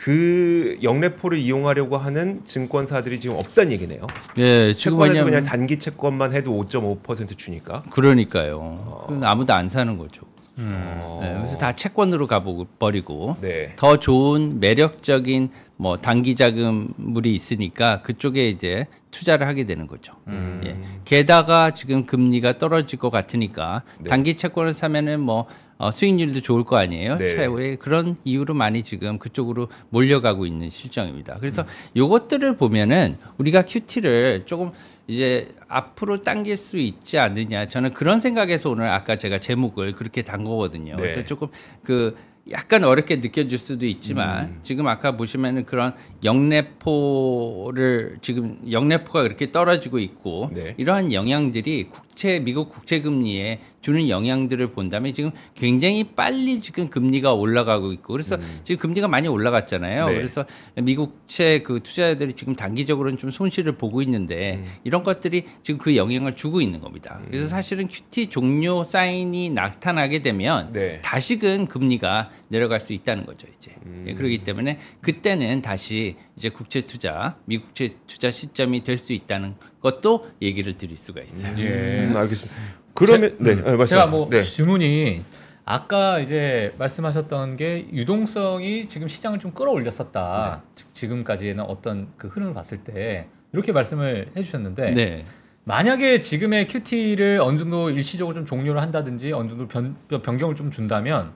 [SPEAKER 1] 그 영래포를 이용하려고 하는 증권사들이 지금 없다는 얘기네요.
[SPEAKER 3] 예, 지금
[SPEAKER 1] 채권에서
[SPEAKER 3] 왜냐면
[SPEAKER 1] 그냥 단기 채권만 해도 5.5% 주니까.
[SPEAKER 3] 그러니까요. 그럼 아무도 안 사는 거죠.
[SPEAKER 1] 어,
[SPEAKER 3] 예, 그래서 다 채권으로 가보고 버리고
[SPEAKER 1] 네.
[SPEAKER 3] 더 좋은 매력적인 뭐 단기 자금물이 있으니까 그쪽에 이제 투자를 하게 되는 거죠.
[SPEAKER 1] 음.
[SPEAKER 3] 예. 게다가 지금 금리가 떨어질 것 같으니까
[SPEAKER 1] 네.
[SPEAKER 3] 단기 채권을 사면은 뭐 어, 수익률도 좋을 거 아니에요.
[SPEAKER 1] 네.
[SPEAKER 3] 최후에 그런 이유로 많이 지금 그쪽으로 몰려가고 있는 실정입니다. 그래서
[SPEAKER 1] 음.
[SPEAKER 3] 요것들을 보면은 우리가 QT를 조금 이제 앞으로 당길 수 있지 않느냐. 저는 그런 생각에서 오늘 아까 제가 제목을 그렇게 단 거거든요.
[SPEAKER 1] 네.
[SPEAKER 3] 그래서 조금 그 약간 어렵게 느껴질 수도 있지만
[SPEAKER 1] 음.
[SPEAKER 3] 지금 아까 보시면은 그런 영래포를 지금 영래포가 그렇게 떨어지고 있고
[SPEAKER 1] 네.
[SPEAKER 3] 이러한 영향들이 국 채 미국 국채 금리에 주는 영향들을 본다면 지금 굉장히 빨리 지금 금리가 올라가고 있고 그래서 지금 금리가 많이 올라갔잖아요.
[SPEAKER 1] 네.
[SPEAKER 3] 그래서 미국채 그 투자자들이 지금 단기적으로는 좀 손실을 보고 있는데 이런 것들이 지금 그 영향을 주고 있는 겁니다. 그래서 사실은 QT 종료 사인이 나타나게 되면
[SPEAKER 1] 네.
[SPEAKER 3] 다시금 금리가 내려갈 수 있다는 거죠 이제
[SPEAKER 1] 음.
[SPEAKER 3] 예, 그렇기 때문에 그때는 다시 이제 국채 투자 미국채 투자 시점이 될 수 있다는 것도 얘기를 드릴 수가 있어요.
[SPEAKER 2] 예.
[SPEAKER 1] 음, 알겠습니다. 그러면 네, 네, 말씀하세요.
[SPEAKER 2] 제가 뭐
[SPEAKER 1] 네.
[SPEAKER 2] 질문이 아까 이제 말씀하셨던 게 유동성이 지금 시장을 좀 끌어올렸었다.
[SPEAKER 1] 네.
[SPEAKER 2] 지- 지금까지는 어떤 그 흐름을 봤을 때 이렇게 말씀을 해주셨는데
[SPEAKER 3] 네.
[SPEAKER 2] 만약에 지금의 QT를 어느 정도 일시적으로 좀 종료를 한다든지 어느 정도 변, 변경을 좀 준다면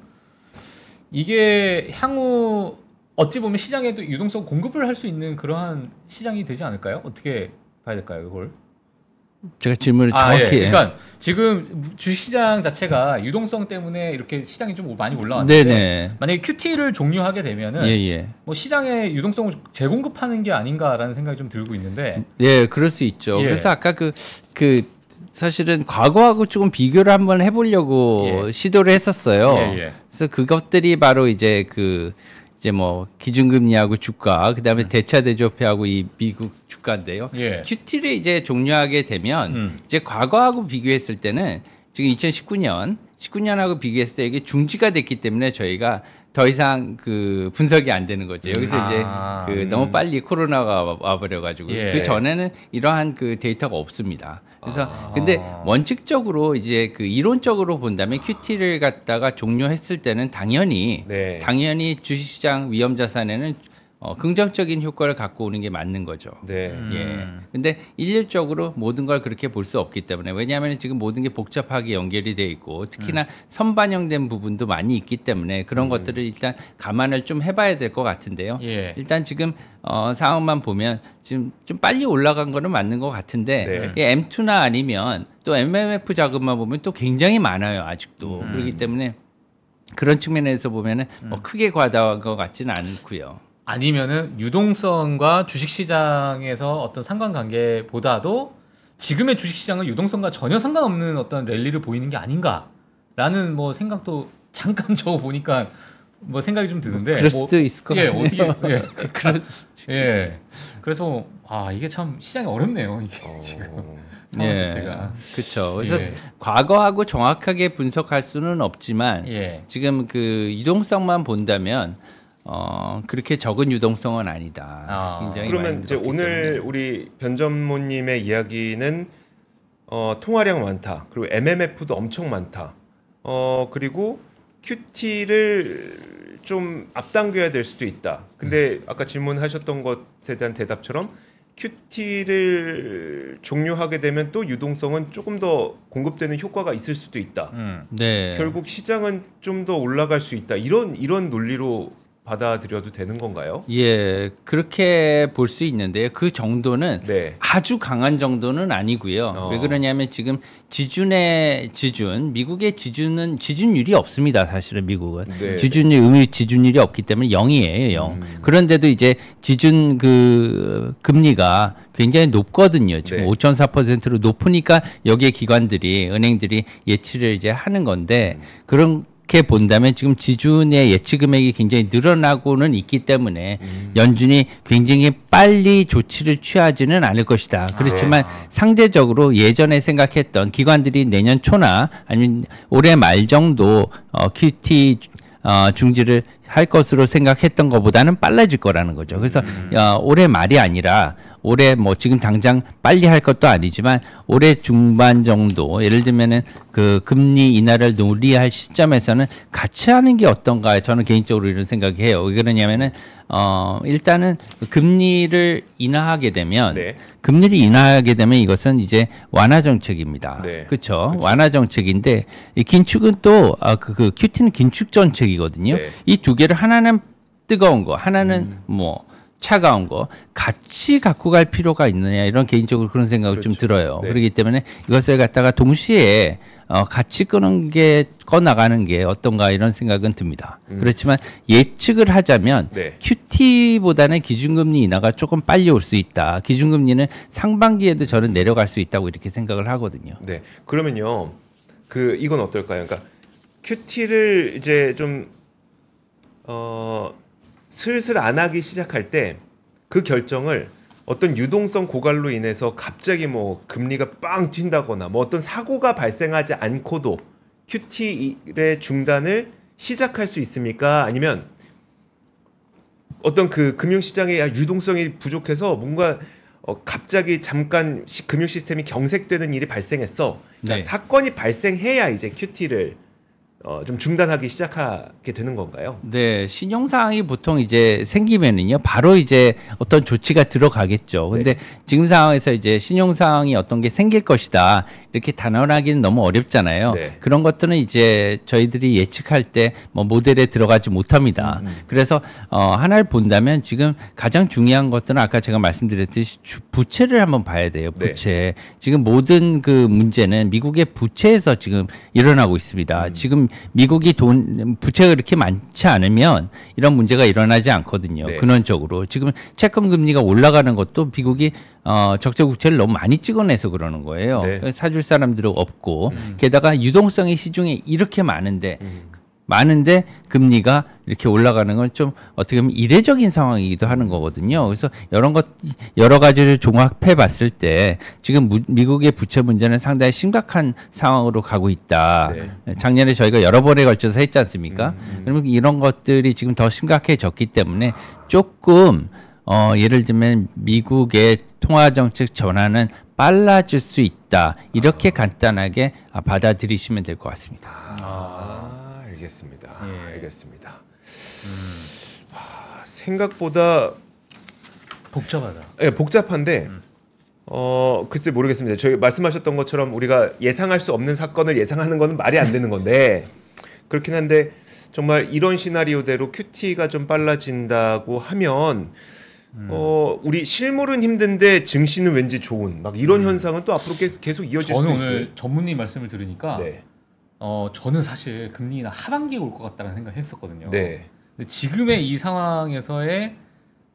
[SPEAKER 2] 이게 향후 어찌 보면 시장에도 유동성 공급을 할 수 있는 그러한 시장이 되지 않을까요? 어떻게 봐야 될까요, 이걸?
[SPEAKER 3] 제가 질문을
[SPEAKER 2] 아,
[SPEAKER 3] 정확히
[SPEAKER 2] 예. 그러니까 지금 주시장 자체가 유동성 때문에 이렇게 시장이 좀 많이 올라왔는데
[SPEAKER 3] 네네
[SPEAKER 2] 만약에 QT를 종료하게 되면은
[SPEAKER 3] 예예
[SPEAKER 2] 뭐 시장에 유동성을 재공급하는 게 아닌가라는 생각이 좀 들고 있는데
[SPEAKER 3] 예 그럴 수 있죠.
[SPEAKER 2] 예.
[SPEAKER 3] 그래서 아까 그그 사실은 과거하고 조금 비교를 한번 해보려고
[SPEAKER 2] 예.
[SPEAKER 3] 시도를 했었어요.
[SPEAKER 2] 예, 예.
[SPEAKER 3] 그래서 그것들이 바로 이제 그 이제 뭐 기준금리하고 주가 그다음에 대차 대조표하고 이 미국 주가인데요.
[SPEAKER 2] 예.
[SPEAKER 3] QT를 이제 종료하게 되면
[SPEAKER 2] 음.
[SPEAKER 3] 이제 과거하고 비교했을 때는 지금 2019년 19년하고 비교했을 때 이게 중지가 됐기 때문에 저희가 더 이상 그 분석이 안 되는 거죠. 여기서
[SPEAKER 2] 아.
[SPEAKER 3] 이제 그 너무 빨리 코로나가 와버려 가지고
[SPEAKER 2] 예.
[SPEAKER 3] 그 전에는 이러한 그 데이터가 없습니다. 그래서
[SPEAKER 2] 아.
[SPEAKER 3] 근데 원칙적으로 이제 그 이론적으로 본다면 QT를 갖다가 종료했을 때는 당연히
[SPEAKER 1] 네.
[SPEAKER 3] 당연히 주식시장 위험 자산에는 어, 긍정적인 효과를 갖고 오는 게 맞는 거죠.
[SPEAKER 1] 네.
[SPEAKER 2] 음.
[SPEAKER 3] 예. 근데 일률적으로 모든 걸 그렇게 볼 수 없기 때문에 왜냐하면 지금 모든 게 복잡하게 연결이 돼 있고 특히나
[SPEAKER 2] 음.
[SPEAKER 3] 선반영된 부분도 많이 있기 때문에 그런 것들을 일단 감안을 좀 해봐야 될 것 같은데요.
[SPEAKER 2] 예.
[SPEAKER 3] 일단 지금 어, 상황만 보면 지금 좀 빨리 올라간 거는 맞는 것 같은데
[SPEAKER 1] 네.
[SPEAKER 3] 이 M2나 아니면 또 MMF 자금만 보면 또 굉장히 많아요 아직도
[SPEAKER 2] 음.
[SPEAKER 3] 그렇기 때문에 그런 측면에서 보면은 뭐 크게 과다한 것 같지는 않고요.
[SPEAKER 2] 아니면은 유동성과 주식시장에서 어떤 상관관계보다도 지금의 주식시장은 유동성과 전혀 상관없는 어떤 랠리를 보이는 게 아닌가라는 뭐 생각도 잠깐 저 보니까 뭐 생각이 좀 드는데
[SPEAKER 3] 그럴
[SPEAKER 2] 뭐-
[SPEAKER 3] 수도 있을 것
[SPEAKER 2] 예,
[SPEAKER 3] 같아요.
[SPEAKER 2] 어떻게 예.
[SPEAKER 3] 그럴 수,
[SPEAKER 2] 예. 그래서 아 이게 참 시장이 어렵네요 이게
[SPEAKER 1] 어,
[SPEAKER 2] 지금 상황 자체가.
[SPEAKER 3] 그렇죠. 그래서
[SPEAKER 2] 예.
[SPEAKER 3] 과거하고 정확하게 분석할 수는 없지만
[SPEAKER 2] 예.
[SPEAKER 3] 지금 그 유동성만 본다면 어 그렇게 적은 유동성은 아니다.
[SPEAKER 2] 아.
[SPEAKER 3] 굉장히
[SPEAKER 1] 그러면 이제 오늘
[SPEAKER 3] 때문에.
[SPEAKER 1] 우리 변전모님의 이야기는 어, 통화량 많다. 그리고 MMF도 엄청 많다. 어 그리고 QT를 좀 앞당겨야 될 수도 있다. 근데
[SPEAKER 3] 음.
[SPEAKER 1] 아까 질문하셨던 것에 대한 대답처럼 QT를 종료하게 되면 또 유동성은 조금 더 공급되는 효과가 있을 수도 있다.
[SPEAKER 2] 음.
[SPEAKER 3] 네.
[SPEAKER 1] 결국 시장은 좀 더 올라갈 수 있다. 이런 이런 논리로 받아들여도 되는 건가요?
[SPEAKER 3] 예, 그렇게 볼 수 있는데요. 그 정도는
[SPEAKER 1] 네.
[SPEAKER 3] 아주 강한 정도는 아니고요.
[SPEAKER 1] 어.
[SPEAKER 3] 왜 그러냐면 지금 지준의 지준, 미국의 지준은 지준율이 없습니다. 사실은 미국은
[SPEAKER 1] 네.
[SPEAKER 3] 지준율 의미 지준율이 없기 때문에 0이에요, 0.
[SPEAKER 1] 음.
[SPEAKER 3] 그런데도 이제 지준 그 금리가 굉장히 높거든요. 지금
[SPEAKER 1] 네.
[SPEAKER 3] 5.4%로 높으니까 여기에 기관들이 은행들이 예치를 이제 하는 건데 그 렇게 본다면 지금 지준의 예치 금액이 굉장히 늘어나고는 있기 때문에 연준이 굉장히 빨리 조치를 취하지는 않을 것이다. 그렇지만 상대적으로 예전에 생각했던 기관들이 내년 초나 아니면 올해 말 정도 어, QT 어, 중지를 할 것으로 생각했던 것보다는 빨라질 거라는 거죠. 그래서 어, 올해 말이 아니라 올해 뭐 지금 당장 빨리 할 것도 아니지만 올해 중반 정도 예를 들면은 그 금리 인하를 논의할 시점에서는 같이 하는 게 어떤가 저는 개인적으로 이런 생각이 해요. 왜 그러냐면은 어 일단은 금리를 인하하게 되면
[SPEAKER 1] 네.
[SPEAKER 3] 금리를 인하하게 되면 이것은 이제 완화 정책입니다.
[SPEAKER 1] 네.
[SPEAKER 3] 그렇죠. 완화 정책인데 이 긴축은 또 아, 그, 그 큐티는 긴축 정책이거든요.
[SPEAKER 1] 네.
[SPEAKER 3] 이두 개를 하나는 뜨거운 거, 하나는 뭐 차가운 거 같이 갖고 갈 필요가 있느냐 이런 개인적으로 그런 생각을 좀
[SPEAKER 1] 그렇죠.
[SPEAKER 3] 들어요.
[SPEAKER 1] 네.
[SPEAKER 3] 그렇기 때문에 이것을 갖다가 동시에 어, 같이 끄는 게 꺼나가는 게 어떤가 이런 생각은 듭니다. 그렇지만 예측을 하자면
[SPEAKER 1] 네.
[SPEAKER 3] QT보다는 기준금리 인하가 조금 빨리 올 수 있다. 기준금리는 상반기에도 저는 내려갈 수 있다고 이렇게 생각을 하거든요.
[SPEAKER 1] 네. 그러면요. 그 이건 어떨까요? 그러니까 QT를 이제 좀 어, 슬슬 안 하기 시작할 때 그 결정을 어떤 유동성 고갈로 인해서 갑자기 뭐 금리가 빵 튄다거나 뭐 어떤 사고가 발생하지 않고도 QT의 중단을 시작할 수 있습니까? 아니면 어떤 그 금융 시장의 유동성이 부족해서 뭔가 어, 갑자기 잠깐 시, 금융 시스템이 경색되는 일이 발생했어. 자,
[SPEAKER 3] 네.
[SPEAKER 1] 사건이 발생해야 이제 QT를 어, 좀 중단하기 시작하게 되는 건가요?
[SPEAKER 3] 네, 신용 사항이 보통 이제 생기면은요, 바로 이제 어떤 조치가 들어가겠죠. 근데 지금 상황에서 이제 신용 사항이 어떤 게 생길 것이다 이렇게 단언하기는 너무 어렵잖아요.
[SPEAKER 1] 네.
[SPEAKER 3] 그런 것들은 이제 저희들이 예측할 때 뭐 모델에 들어가지 못합니다. 그래서 어, 하나를 본다면 지금 가장 중요한 것들은 아까 제가 말씀드렸듯이 주- 부채를 한번 봐야 돼요.
[SPEAKER 1] 네.
[SPEAKER 3] 부채. 지금 모든 그 문제는 미국의 부채에서 지금 일어나고 있습니다.
[SPEAKER 1] 음.
[SPEAKER 3] 지금 미국이 돈 부채가 그렇게 많지 않으면 이런 문제가 일어나지 않거든요.
[SPEAKER 1] 네.
[SPEAKER 3] 근원적으로 지금 채권 금리가 올라가는 것도 미국이 어, 적재 국채를 너무 많이 찍어내서 그러는 거예요.
[SPEAKER 1] 네.
[SPEAKER 3] 사줄 사람들은 없고 게다가 유동성이 시중에 이렇게 많은데 많은데 금리가 이렇게 올라가는 건 좀 어떻게 보면 이례적인 상황이기도 하는 거거든요. 그래서 여러 것 여러 가지를 종합해 봤을 때 지금 무- 미국의 부채 문제는 상당히 심각한 상황으로 가고 있다.
[SPEAKER 1] 네.
[SPEAKER 3] 작년에 저희가 여러 번에 걸쳐서 했지 않습니까? 그러면 이런 것들이 지금 더 심각해졌기 때문에 조금 어, 예를 들면 미국의 통화 정책 전환은 빨라질 수 있다. 이렇게 간단하게 아, 받아들이시면 될 것 같습니다.
[SPEAKER 1] 아, 알겠습니다.
[SPEAKER 2] 예.
[SPEAKER 1] 알겠습니다. 아, 생각보다
[SPEAKER 2] 복잡하다.
[SPEAKER 1] 예, 복잡한데 어 글쎄 모르겠습니다. 저희 말씀하셨던 것처럼 우리가 예상할 수 없는 사건을 예상하는 거는 말이 안 되는 건데 그렇긴 한데 정말 이런 시나리오대로 QT가 좀 빨라진다고 하면 어 우리 실물은 힘든데 증시는 왠지 좋은 막 이런 현상은 또 앞으로 계속, 이어질
[SPEAKER 2] 저는
[SPEAKER 1] 수도 있어요.
[SPEAKER 2] 오늘 전문님 말씀을 들으니까
[SPEAKER 1] 네,
[SPEAKER 2] 어 저는 사실 금리나 하반기에 올 것 같다는 생각을 했었거든요.
[SPEAKER 1] 네,
[SPEAKER 2] 근데 지금의 이 상황에서의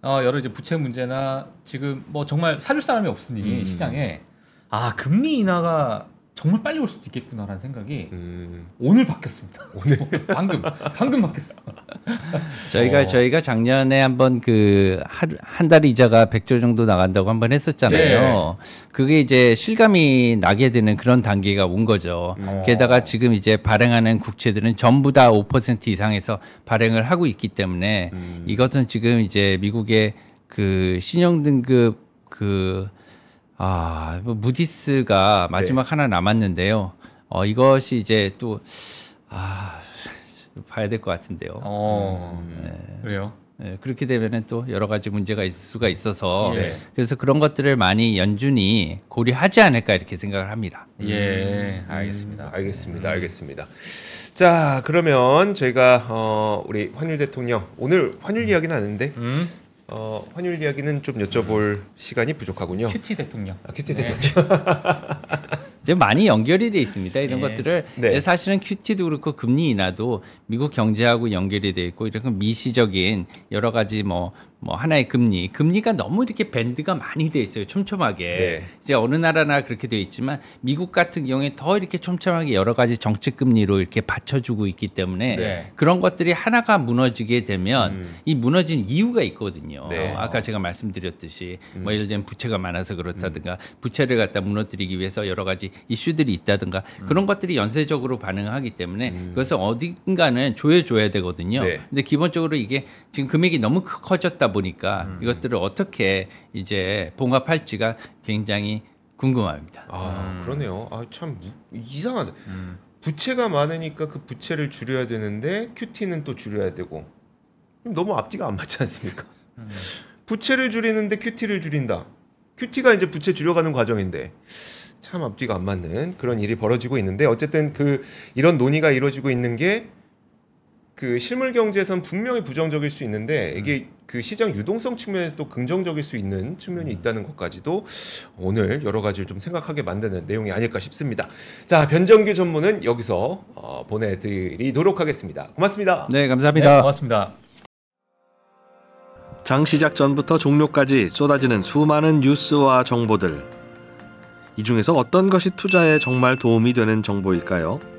[SPEAKER 2] 어, 여러 이제 부채 문제나 지금 뭐 정말 사줄 사람이 없으니
[SPEAKER 1] 음.
[SPEAKER 2] 시장에 아 금리 인하가 정말 빨리 올 수도 있겠구나라는 생각이
[SPEAKER 1] 음,
[SPEAKER 2] 오늘 바뀌었습니다.
[SPEAKER 1] 오늘
[SPEAKER 2] 방금 방금 바뀌었어.
[SPEAKER 3] 저희가
[SPEAKER 1] 어.
[SPEAKER 3] 저희가 작년에 한번 그한달 이자가 100조 정도 나간다고 한번 했었잖아요. 그게 이제 실감이 나게 되는 그런 단계가 온 거죠.
[SPEAKER 1] 음.
[SPEAKER 3] 게다가 지금 이제 발행하는 국채들은 전부 다 5% 이상에서 발행을 하고 있기 때문에
[SPEAKER 1] 음.
[SPEAKER 3] 이것은 지금 이제 미국의 그 신용 등급 그 아, 뭐 무디스가 마지막
[SPEAKER 1] 네.
[SPEAKER 3] 하나 남았는데요. 어, 이것이 이제 또 아, 봐야 될 것 같은데요.
[SPEAKER 2] 어
[SPEAKER 1] 음.
[SPEAKER 2] 그래요.
[SPEAKER 3] 예, 그렇게 되면은 또 여러 가지 문제가 있을 수가 있어서
[SPEAKER 2] 네.
[SPEAKER 3] 그래서 그런 것들을 많이 연준이 고려하지 않을까 이렇게 생각을 합니다.
[SPEAKER 2] 예, 알겠습니다.
[SPEAKER 1] 음, 알겠습니다. 알겠습니다. 자, 그러면 저희가 어, 우리 환율 대통령 오늘 환율 이야기는 하는데
[SPEAKER 2] 음,
[SPEAKER 1] 어, 환율 이야기는 좀 여쭤볼 시간이 부족하군요.
[SPEAKER 2] QT 대통령.
[SPEAKER 1] 아, QT
[SPEAKER 2] 네.
[SPEAKER 1] 대통령.
[SPEAKER 3] 이제 많이 연결이 돼 있습니다. 이런
[SPEAKER 2] 네.
[SPEAKER 3] 것들을
[SPEAKER 1] 네.
[SPEAKER 3] 사실은 QT도 그렇고 금리 인하도 미국 경제하고 연결이 돼 있고 이런 미시적인 여러 가지 뭐, 뭐 하나의 금리, 금리가 너무 이렇게 밴드가 많이 돼 있어요. 촘촘하게.
[SPEAKER 1] 네.
[SPEAKER 3] 이제 어느 나라나 그렇게 돼 있지만 미국 같은 경우에 더 이렇게 촘촘하게 여러 가지 정책 금리로 이렇게 받쳐주고 있기 때문에
[SPEAKER 2] 네.
[SPEAKER 3] 그런 것들이 하나가 무너지게 되면
[SPEAKER 1] 음.
[SPEAKER 3] 이 무너진 이유가 있거든요.
[SPEAKER 1] 네.
[SPEAKER 3] 아까 제가 말씀드렸듯이 뭐 예를 들면 부채가 많아서 그렇다든가 부채를 갖다 무너뜨리기 위해서 여러 가지 이슈들이 있다든가 그런 것들이 연쇄적으로 반응하기 때문에 그것을 어딘가는 조여줘야 되거든요.
[SPEAKER 1] 네.
[SPEAKER 3] 근데 기본적으로 이게 지금 금액이 너무 크- 커졌다 보니까 이것들을 어떻게 이제 봉합할지가 굉장히 궁금합니다.
[SPEAKER 1] 아, 그러네요. 아, 참 무- 이상하다. 부채가 많으니까 그 부채를 줄여야 되는데 큐티는 또 줄여야 되고 너무 앞뒤가 안 맞지 않습니까? 부채를 줄이는데 큐티를 줄인다. 큐티가 이제 부채 줄여가는 과정인데 참 앞뒤가 안 맞는 그런 일이 벌어지고 있는데 어쨌든 그 이런 논의가 이루어지고 있는 게 그 실물 경제에선 분명히 부정적일 수 있는데 이게 그 시장 유동성 측면에서 또 긍정적일 수 있는 측면이 있다는 것까지도 오늘 여러 가지를 좀 생각하게 만드는 내용이 아닐까 싶습니다. 자, 변정규 전문은 여기서 어, 보내드리도록 하겠습니다. 고맙습니다.
[SPEAKER 3] 네,
[SPEAKER 2] 네,
[SPEAKER 3] 감사합니다.
[SPEAKER 2] 고맙습니다.
[SPEAKER 4] 장 시작 전부터 종료까지 쏟아지는 수많은 뉴스와 정보들. 이 중에서 어떤 것이 투자에 정말 도움이 되는 정보일까요?